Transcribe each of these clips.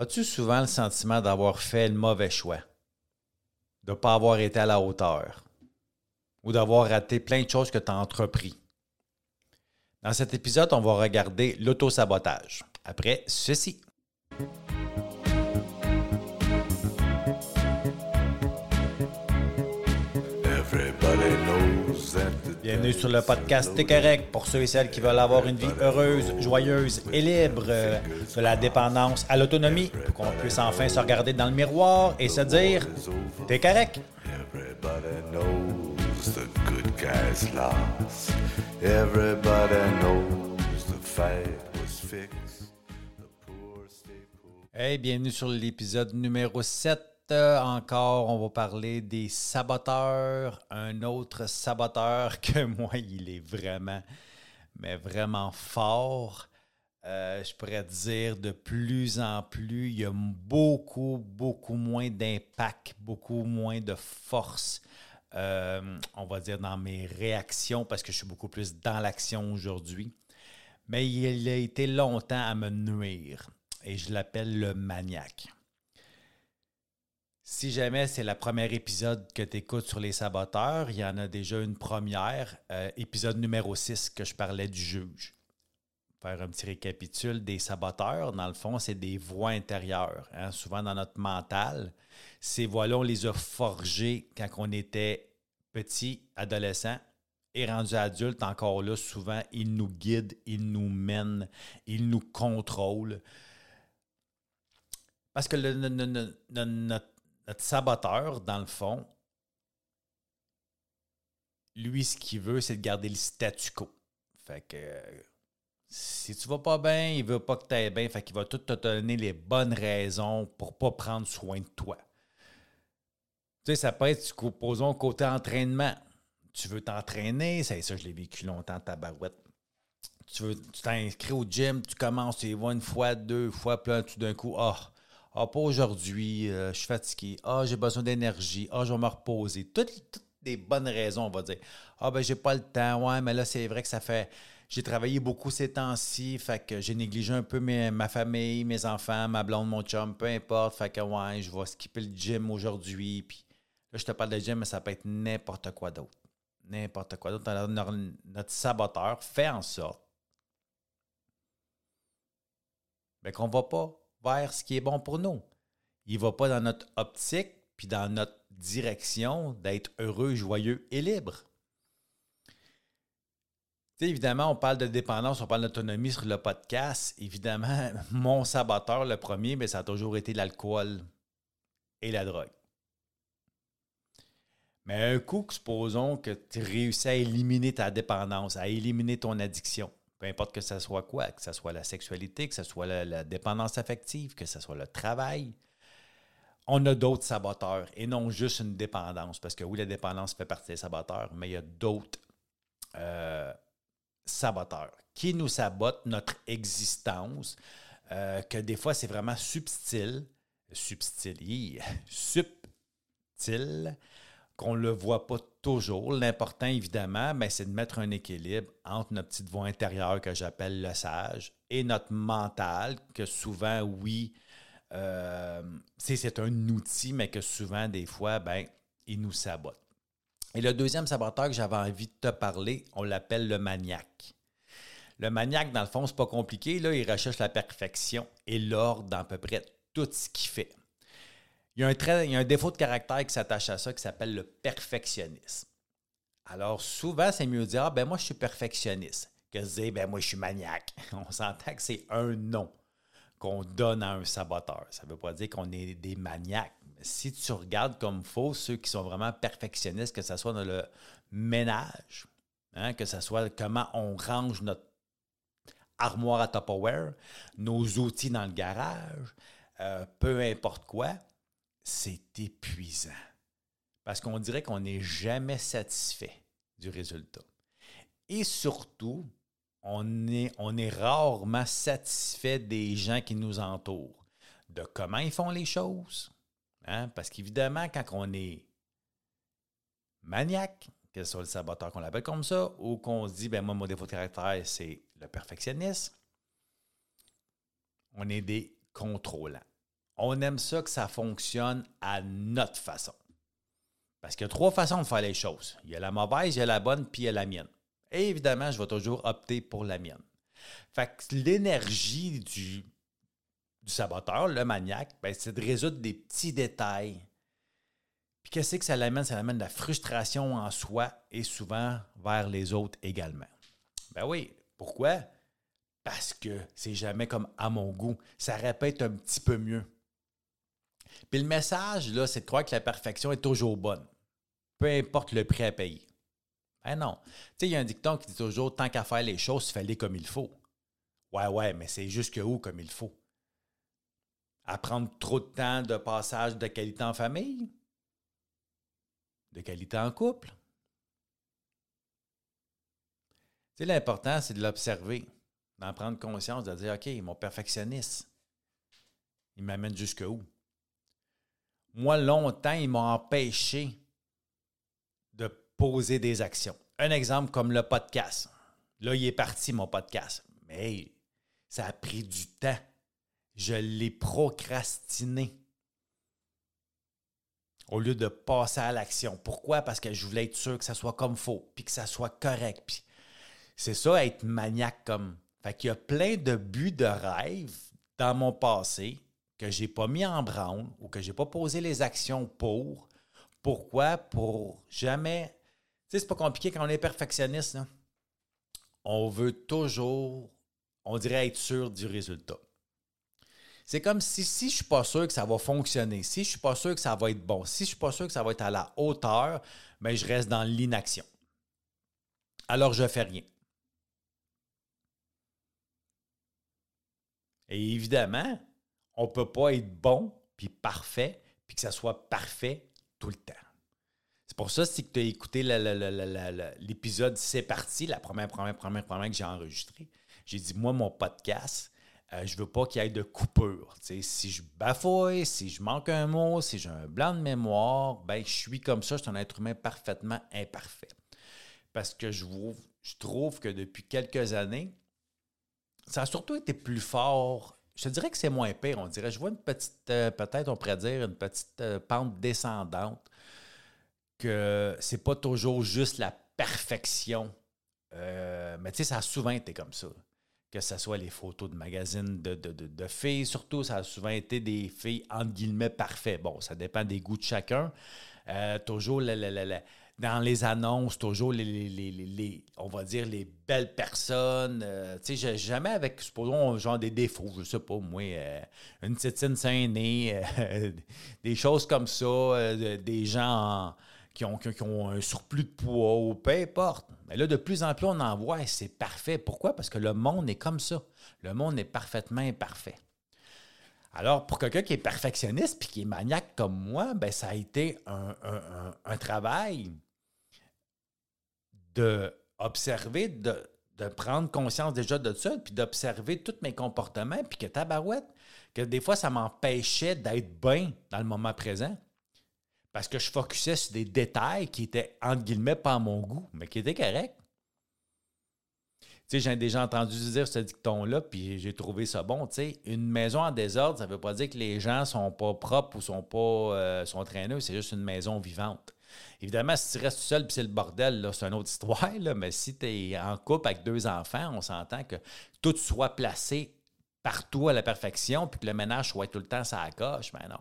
As-tu souvent le sentiment d'avoir fait le mauvais choix? De ne pas avoir été à la hauteur? Ou d'avoir raté plein de choses que tu as entrepris? Dans cet épisode, on va regarder l'autosabotage. Après ceci. Bienvenue sur le podcast T'es correct pour ceux et celles qui veulent avoir une vie heureuse, joyeuse et libre euh, de la dépendance à l'autonomie pour qu'on puisse enfin se regarder dans le miroir et se dire T'es correct. Hey, bienvenue sur l'épisode numéro 7 encore, on va parler des saboteurs. Un autre saboteur que moi, il est vraiment, mais vraiment fort. Euh, je pourrais dire de plus en plus, il y a beaucoup, beaucoup moins d'impact, beaucoup moins de force, euh, on va dire, dans mes réactions, parce que je suis beaucoup plus dans l'action aujourd'hui. Mais il a été longtemps à me nuire et je l'appelle le maniaque. Si jamais c'est le premier épisode que tu écoutes sur les saboteurs, il y en a déjà une première, euh, épisode numéro 6, que je parlais du juge. Faire un petit récapitule des saboteurs, dans le fond, c'est des voix intérieures. Hein. souvent dans notre mental, ces voix-là, on les a forgées quand on était petit, adolescent, et rendu adulte, encore là, souvent, ils nous guident, ils nous mènent, ils nous contrôlent. Parce que le, notre notre saboteur, dans le fond, lui, ce qu'il veut, c'est de garder le statu quo. Fait que si tu vas pas bien, il veut pas que tu ailles bien. Fait qu'il va tout te donner les bonnes raisons pour pas prendre soin de toi. Tu sais, ça peut être, posons côté entraînement. Tu veux t'entraîner, c'est ça, je l'ai vécu longtemps, ta barouette. Tu t'inscris au gym, tu commences, tu y vas une fois, deux fois, puis là, tout d'un coup, ah, ah, pas aujourd'hui, euh, je suis fatigué. Ah, j'ai besoin d'énergie. Ah, je vais me reposer. Toutes, des bonnes raisons, on va dire. Ah, ben, j'ai pas le temps. Ouais, mais là, c'est vrai que ça fait. J'ai travaillé beaucoup ces temps-ci, fait que j'ai négligé un peu ma famille, mes enfants, ma blonde, mon chum, peu importe. Fait que, ouais, je vais skipper le gym aujourd'hui. Puis là, je te parle de gym, mais ça peut être n'importe quoi d'autre. N'importe quoi d'autre. Notre saboteur fait en sorte ben, qu'on va pas vers ce qui est bon pour nous. Il ne va pas dans notre optique puis dans notre direction d'être heureux, joyeux et libre. évidemment, on parle de dépendance, on parle d'autonomie sur le podcast. Évidemment, mon saboteur, le premier, mais ça a toujours été l'alcool et la drogue. Mais un coup, supposons que tu réussis à éliminer ta dépendance, à éliminer ton addiction, peu importe que ce soit quoi, que ce soit la sexualité, que ce soit la, dépendance affective, que ce soit le travail, on a d'autres saboteurs et non juste une dépendance. Parce que oui, la dépendance fait partie des saboteurs, mais il y a d'autres euh, saboteurs qui nous sabotent notre existence, euh, que des fois c'est vraiment subtil, subtil, subtil, qu'on ne le voit pas toujours. L'important, évidemment, ben, c'est de mettre un équilibre entre notre petite voix intérieure que j'appelle le sage et notre mental, que souvent, oui, euh, c'est un outil, mais que souvent, des fois, ben, il nous sabote. Et le deuxième saboteur que j'avais envie de te parler, on l'appelle le maniaque. Le maniaque, dans le fond, c'est pas compliqué. Là, il recherche la perfection et l'ordre dans à peu près tout ce qu'il fait. Il y, a un défaut de caractère qui s'attache à ça qui s'appelle le perfectionnisme. Alors, souvent, c'est mieux de dire Ah, ben moi, je suis perfectionniste que de dire Ben moi, je suis maniaque. On s'entend que c'est un nom qu'on donne à un saboteur. Ça ne veut pas dire qu'on est des maniaques. si tu regardes comme faux ceux qui sont vraiment perfectionnistes, que ce soit dans le ménage, hein, que ce soit comment on range notre armoire à Tupperware, nos outils dans le garage, euh, peu importe quoi, c'est épuisant. Parce qu'on dirait qu'on n'est jamais satisfait du résultat. Et surtout, on est, on est rarement satisfait des gens qui nous entourent, de comment ils font les choses. Hein? Parce qu'évidemment, quand on est maniaque, que ce soit le saboteur qu'on l'appelle comme ça, ou qu'on se dit, ben moi, mon défaut de caractère, c'est le perfectionnisme, on est des contrôlants. On aime ça que ça fonctionne à notre façon. Parce qu'il y a trois façons de faire les choses. Il y a la mauvaise, il y a la bonne, puis il y a la mienne. Et évidemment, je vais toujours opter pour la mienne. Fait que l'énergie du, saboteur, le maniaque, ben, c'est de résoudre des petits détails. Puis qu'est-ce que ça l'amène? Ça l'amène de la frustration en soi et souvent vers les autres également. Ben oui, pourquoi? Parce que c'est jamais comme à mon goût. Ça répète un petit peu mieux. Puis le message, là, c'est de croire que la perfection est toujours bonne. Peu importe le prix à payer. Ben non. Tu sais, il y a un dicton qui dit toujours tant qu'à faire les choses, fais-les comme il faut. Ouais, ouais, mais c'est jusque où comme il faut? À prendre trop de temps de passage de qualité en famille? De qualité en couple? Tu sais, l'important, c'est de l'observer, d'en prendre conscience, de dire OK, mon perfectionniste, il m'amène jusque où? Moi, longtemps, il m'a empêché de poser des actions. Un exemple comme le podcast. Là, il est parti, mon podcast. Mais ça a pris du temps. Je l'ai procrastiné au lieu de passer à l'action. Pourquoi? Parce que je voulais être sûr que ça soit comme faux, puis que ça soit correct. Puis c'est ça, être maniaque comme. Fait qu'il y a plein de buts de rêve dans mon passé que j'ai pas mis en branle ou que j'ai pas posé les actions pour. Pourquoi? Pour jamais. Tu sais, c'est pas compliqué quand on est perfectionniste. On veut toujours on dirait être sûr du résultat. C'est comme si, si je ne suis pas sûr que ça va fonctionner, si je ne suis pas sûr que ça va être bon, si je ne suis pas sûr que ça va être à la hauteur, mais ben, je reste dans l'inaction. Alors je ne fais rien. Et évidemment, on ne peut pas être bon puis parfait, puis que ça soit parfait tout le temps. C'est pour ça, si tu as écouté l'épisode C'est parti, la première, première, première, première que j'ai enregistrée, j'ai dit, moi, mon podcast, euh, je veux pas qu'il y ait de coupure. si je bafouille, si je manque un mot, si j'ai un blanc de mémoire, ben, je suis comme ça, je suis un être humain parfaitement imparfait. Parce que je, je trouve que depuis quelques années, ça a surtout été plus fort. Je te dirais que c'est moins pire. On dirait, je vois une petite, euh, peut-être on pourrait dire, une petite euh, pente descendante, que c'est pas toujours juste la perfection. mais tu sais, ça a souvent été comme ça que ce soit les photos de magazines de, filles, surtout, ça a souvent été des filles, entre guillemets, parfaites. Bon, ça dépend des goûts de chacun. Euh, toujours, dans les annonces, toujours, les, on va dire, les belles personnes. Euh, tu sais, jamais avec, supposons, genre des défauts, je sais pas, moi, euh, une tétine saint-née, des choses comme ça, des gens qui ont, qui ont, un surplus de poids ou peu importe. Mais là, de plus en plus, on en voit et c'est parfait. Pourquoi? Parce que le monde est comme ça. Le monde est parfaitement imparfait. Alors, pour quelqu'un qui est perfectionniste puis qui est maniaque comme moi, ben, ça a été un, travail d'observer, de, prendre conscience déjà de ça, puis d'observer tous mes comportements, puis que tabarouette, que des fois, ça m'empêchait d'être bien dans le moment présent. Parce que je focusais sur des détails qui étaient, entre guillemets, pas à mon goût, mais qui étaient corrects. Tu sais, j'ai déjà entendu dire ce dicton-là, puis j'ai trouvé ça bon. Tu sais, une maison en désordre, ça ne veut pas dire que les gens sont pas propres ou sont pas euh, sont traîneux, c'est juste une maison vivante. Évidemment, si tu restes seul puis c'est le bordel, c'est une autre histoire, là, mais si tu es en couple avec deux enfants, on s'entend que tout soit placé partout à la perfection, puis que le ménage soit tout le temps ça coche, mais ben non.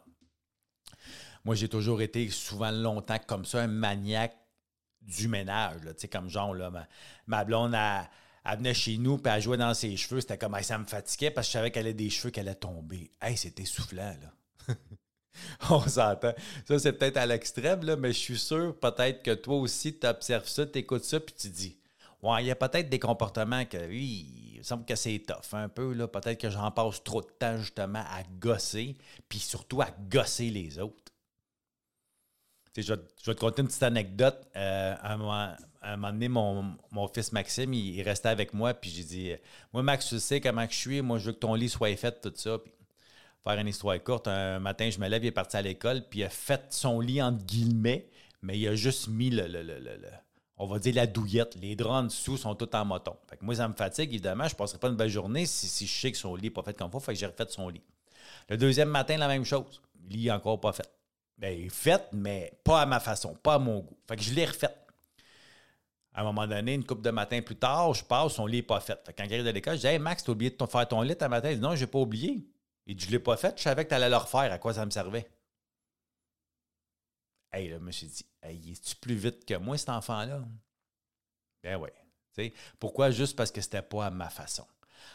Moi, j'ai toujours été souvent longtemps comme ça, un maniaque du ménage. Sais, comme genre, là, ma, blonde, elle, venait chez nous, puis elle jouait dans ses cheveux. C'était comme, ça me fatiguait parce que je savais qu'elle avait des cheveux qui allaient tomber. Hey, c'était soufflant, là. On s'entend. Ça, c'est peut-être à l'extrême, là, mais je suis sûr, peut-être que toi aussi, tu observes ça, tu écoutes ça, puis tu dis, ouais, il y a peut-être des comportements que, oui, il me semble que c'est tough un peu, là. Peut-être que j'en passe trop de temps, justement, à gosser, puis surtout à gosser les autres je, vais, te conter une petite anecdote. Euh, à, un moment, donné, mon, fils Maxime, il, restait avec moi, puis j'ai dit Moi, Max, tu sais comment je suis, moi, je veux que ton lit soit fait, tout ça. Faire une histoire courte, un matin, je me lève, il est parti à l'école, puis il a fait son lit entre guillemets, mais il a juste mis le, on va dire la douillette. Les draps dessous sont tous en moton. Fait que moi, ça me fatigue, évidemment. Je ne passerai pas une belle journée si, je sais que son lit n'est pas fait comme il faut. Fait que j'ai refait son lit. Le deuxième matin, la même chose. Il n'est encore pas fait. Bien, fait, mais pas à ma façon, pas à mon goût. Fait que je l'ai refait. À un moment donné, une couple de matin plus tard, je passe, son lit n'est pas fait. Fait quand il arrive de l'école, je dis Hey Max, t'as oublié de faire ton lit un matin? Il dit Non, je n'ai pas oublié. Il dit Je ne l'ai pas fait, je savais que tu allais le refaire. À quoi ça me servait? Hey, là, je me suis dit Hey, es-tu plus vite que moi, cet enfant-là? Ben oui. Pourquoi? Juste parce que c'était pas à ma façon.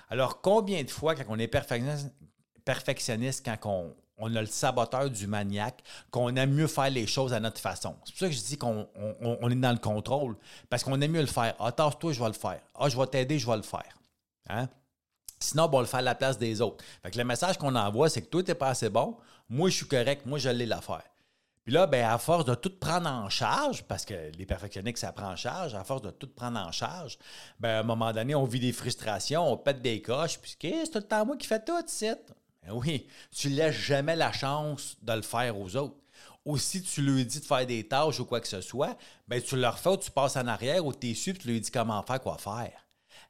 Alors, combien de fois, quand on est perfectionniste, quand on, on, a le saboteur du maniaque, qu'on aime mieux faire les choses à notre façon? C'est pour ça que je dis qu'on on, est dans le contrôle, parce qu'on aime mieux le faire. Ah, toi je vais le faire. Ah, je vais t'aider, je vais le faire. Hein? Sinon, on va le faire à la place des autres. Fait que le message qu'on envoie, c'est que toi, tu n'es pas assez bon. Moi, je suis correct. Moi, je l'ai l'affaire. Puis là, ben, à force de tout prendre en charge, parce que les perfectionnistes, ça prend en charge, à force de tout prendre en charge, ben, à un moment donné, on vit des frustrations, on pète des coches, puis c'est tout le temps moi qui fais tout, c'est. Ben oui, tu laisses jamais la chance de le faire aux autres. Ou si tu lui dis de faire des tâches ou quoi que ce soit, ben, tu leur fais ou tu passes en arrière ou tu es su, tu lui dis comment faire, quoi faire.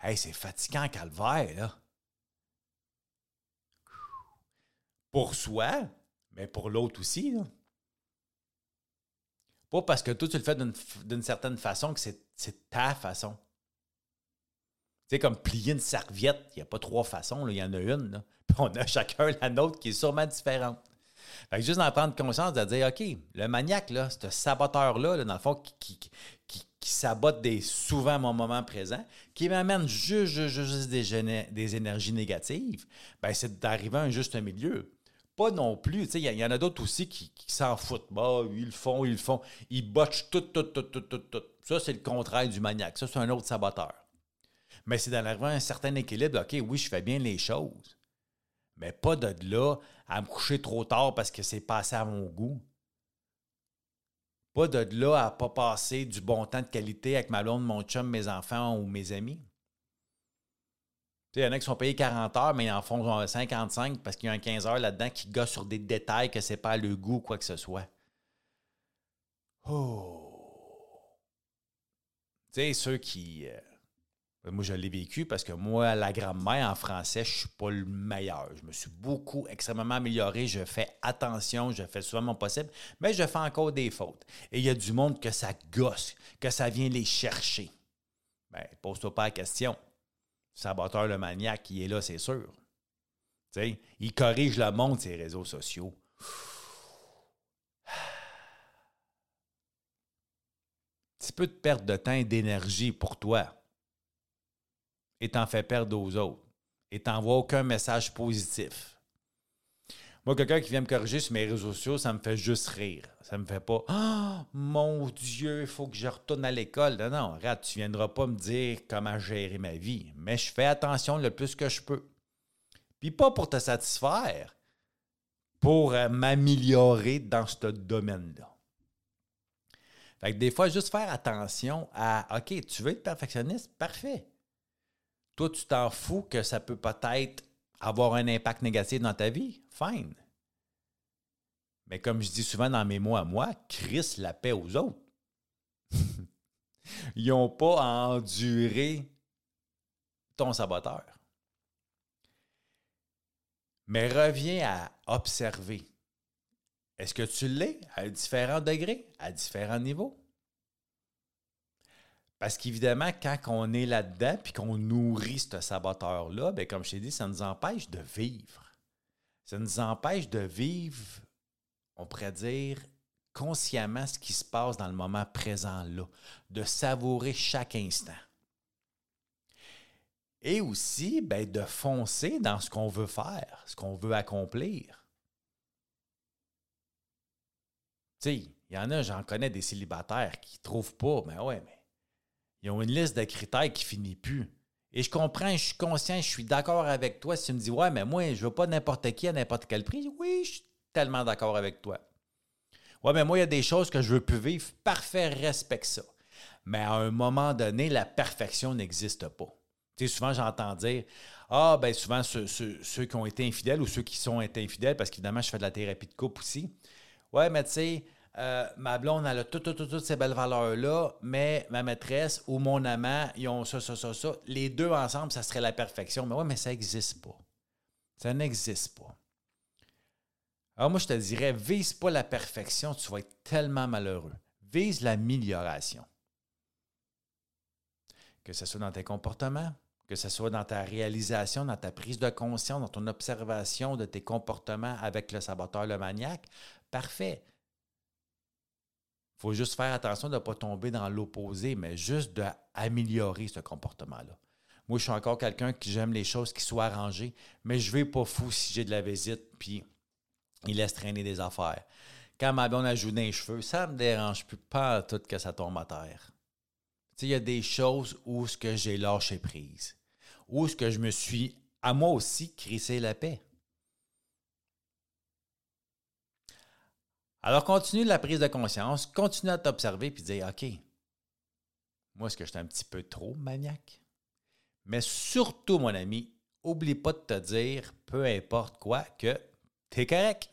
Hey, c'est fatigant, calvaire, là. Pour soi, mais pour l'autre aussi. Pas parce que toi, tu le fais d'une certaine façon que c'est ta façon. Tu sais, comme plier une serviette, il n'y a pas trois façons, il y en a une. Puis on a chacun la nôtre qui est sûrement différente. Juste d'en prendre conscience, de dire, OK, le maniaque, là, ce saboteur-là, dans le fond, qui, qui, sabote des, souvent mon moment présent, qui m'amène juste, juste, des, des, énergies négatives, ben, c'est d'arriver à un juste milieu pas non plus. Il y, en a d'autres aussi qui, s'en foutent. Bah, ils le font, ils le font. Ils botchent tout, tout, tout, tout, tout, tout. Ça, c'est le contraire du maniaque. Ça, c'est un autre saboteur. Mais c'est d'arriver à un certain équilibre. OK, oui, je fais bien les choses. Mais pas de là à me coucher trop tard parce que c'est passé à mon goût. Pas de là à pas passer du bon temps de qualité avec ma blonde, mon chum, mes enfants ou mes amis. Il y en a qui sont payés 40 heures, mais ils en font 55 parce qu'il y a un 15 heures là-dedans qui gosse sur des détails que c'est pas le goût ou quoi que ce soit. Oh! Tu sais, ceux qui. Euh, moi, je l'ai vécu parce que moi, la grammaire en français, je suis pas le meilleur. Je me suis beaucoup, extrêmement amélioré. Je fais attention, je fais souvent mon possible, mais je fais encore des fautes. Et il y a du monde que ça gosse, que ça vient les chercher. Bien, pose-toi pas la question saboteur le maniaque qui est là, c'est sûr. il corrige le monde, ses réseaux sociaux. Petit peu de perte de temps et d'énergie pour toi. Et t'en fais perdre aux autres. Et t'envoies aucun message positif. Moi, quelqu'un qui vient me corriger sur mes réseaux sociaux, ça me fait juste rire. Ça me fait pas Ah, mon Dieu, il faut que je retourne à l'école. Non, non, regarde, tu viendras pas me dire comment gérer ma vie. Mais je fais attention le plus que je peux. Puis pas pour te satisfaire, pour euh, m'améliorer dans ce domaine-là. Fait que des fois, juste faire attention à OK, tu veux être perfectionniste? Parfait. Toi, tu t'en fous que ça peut peut-être avoir un impact négatif dans ta vie, fine. Mais comme je dis souvent dans mes mots à moi, Chris la paix aux autres. Ils n'ont pas enduré ton saboteur. Mais reviens à observer. Est-ce que tu l'es? À différents degrés, à différents niveaux? Parce qu'évidemment, quand on est là-dedans puis qu'on nourrit ce saboteur-là, bien, comme je t'ai dit, ça nous empêche de vivre. Ça nous empêche de vivre, on pourrait dire, consciemment ce qui se passe dans le moment présent-là, de savourer chaque instant. Et aussi, bien, de foncer dans ce qu'on veut faire, ce qu'on veut accomplir. Tu sais, il y en a, j'en connais des célibataires qui ne trouvent pas, mais ouais, mais ils ont une liste de critères qui finit plus. Et je comprends, je suis conscient, je suis d'accord avec toi. Si tu me dis, ouais, mais moi, je veux pas n'importe qui à n'importe quel prix, oui, je suis tellement d'accord avec toi. Ouais, mais moi, il y a des choses que je veux plus vivre. Parfait, respecte ça. Mais à un moment donné, la perfection n'existe pas. Tu sais, souvent, j'entends dire, ah, ben souvent, ceux, ceux, qui ont été infidèles ou ceux qui sont infidèles, parce qu'évidemment, je fais de la thérapie de couple aussi. Ouais, mais tu sais, euh, ma blonde, a toutes, ces belles valeurs-là, mais ma maîtresse ou mon amant, ils ont ça, ça, ça, ça. Les deux ensemble, ça serait la perfection. Mais oui, mais ça n'existe pas. Ça n'existe pas. Alors moi, je te dirais, vise pas la perfection, tu vas être tellement malheureux. Vise l'amélioration. Que ce soit dans tes comportements, que ce soit dans ta réalisation, dans ta prise de conscience, dans ton observation de tes comportements avec le saboteur, le maniaque, parfait. Faut juste faire attention de ne pas tomber dans l'opposé, mais juste d'améliorer ce comportement-là. Moi, je suis encore quelqu'un qui j'aime les choses qui soient arrangées, mais je ne vais pas fou si j'ai de la visite, puis il laisse traîner des affaires. Quand ma blonde ajoute des cheveux, ça ne me dérange plus pas tout que ça tombe à terre. Il y a des choses où ce que j'ai lâché prise, où ce que je me suis, à moi aussi, crissé la paix. Alors, continue la prise de conscience, continue à t'observer puis dire OK, moi, est-ce que j'étais un petit peu trop maniaque? Mais surtout, mon ami, oublie pas de te dire, peu importe quoi, que tu es correct.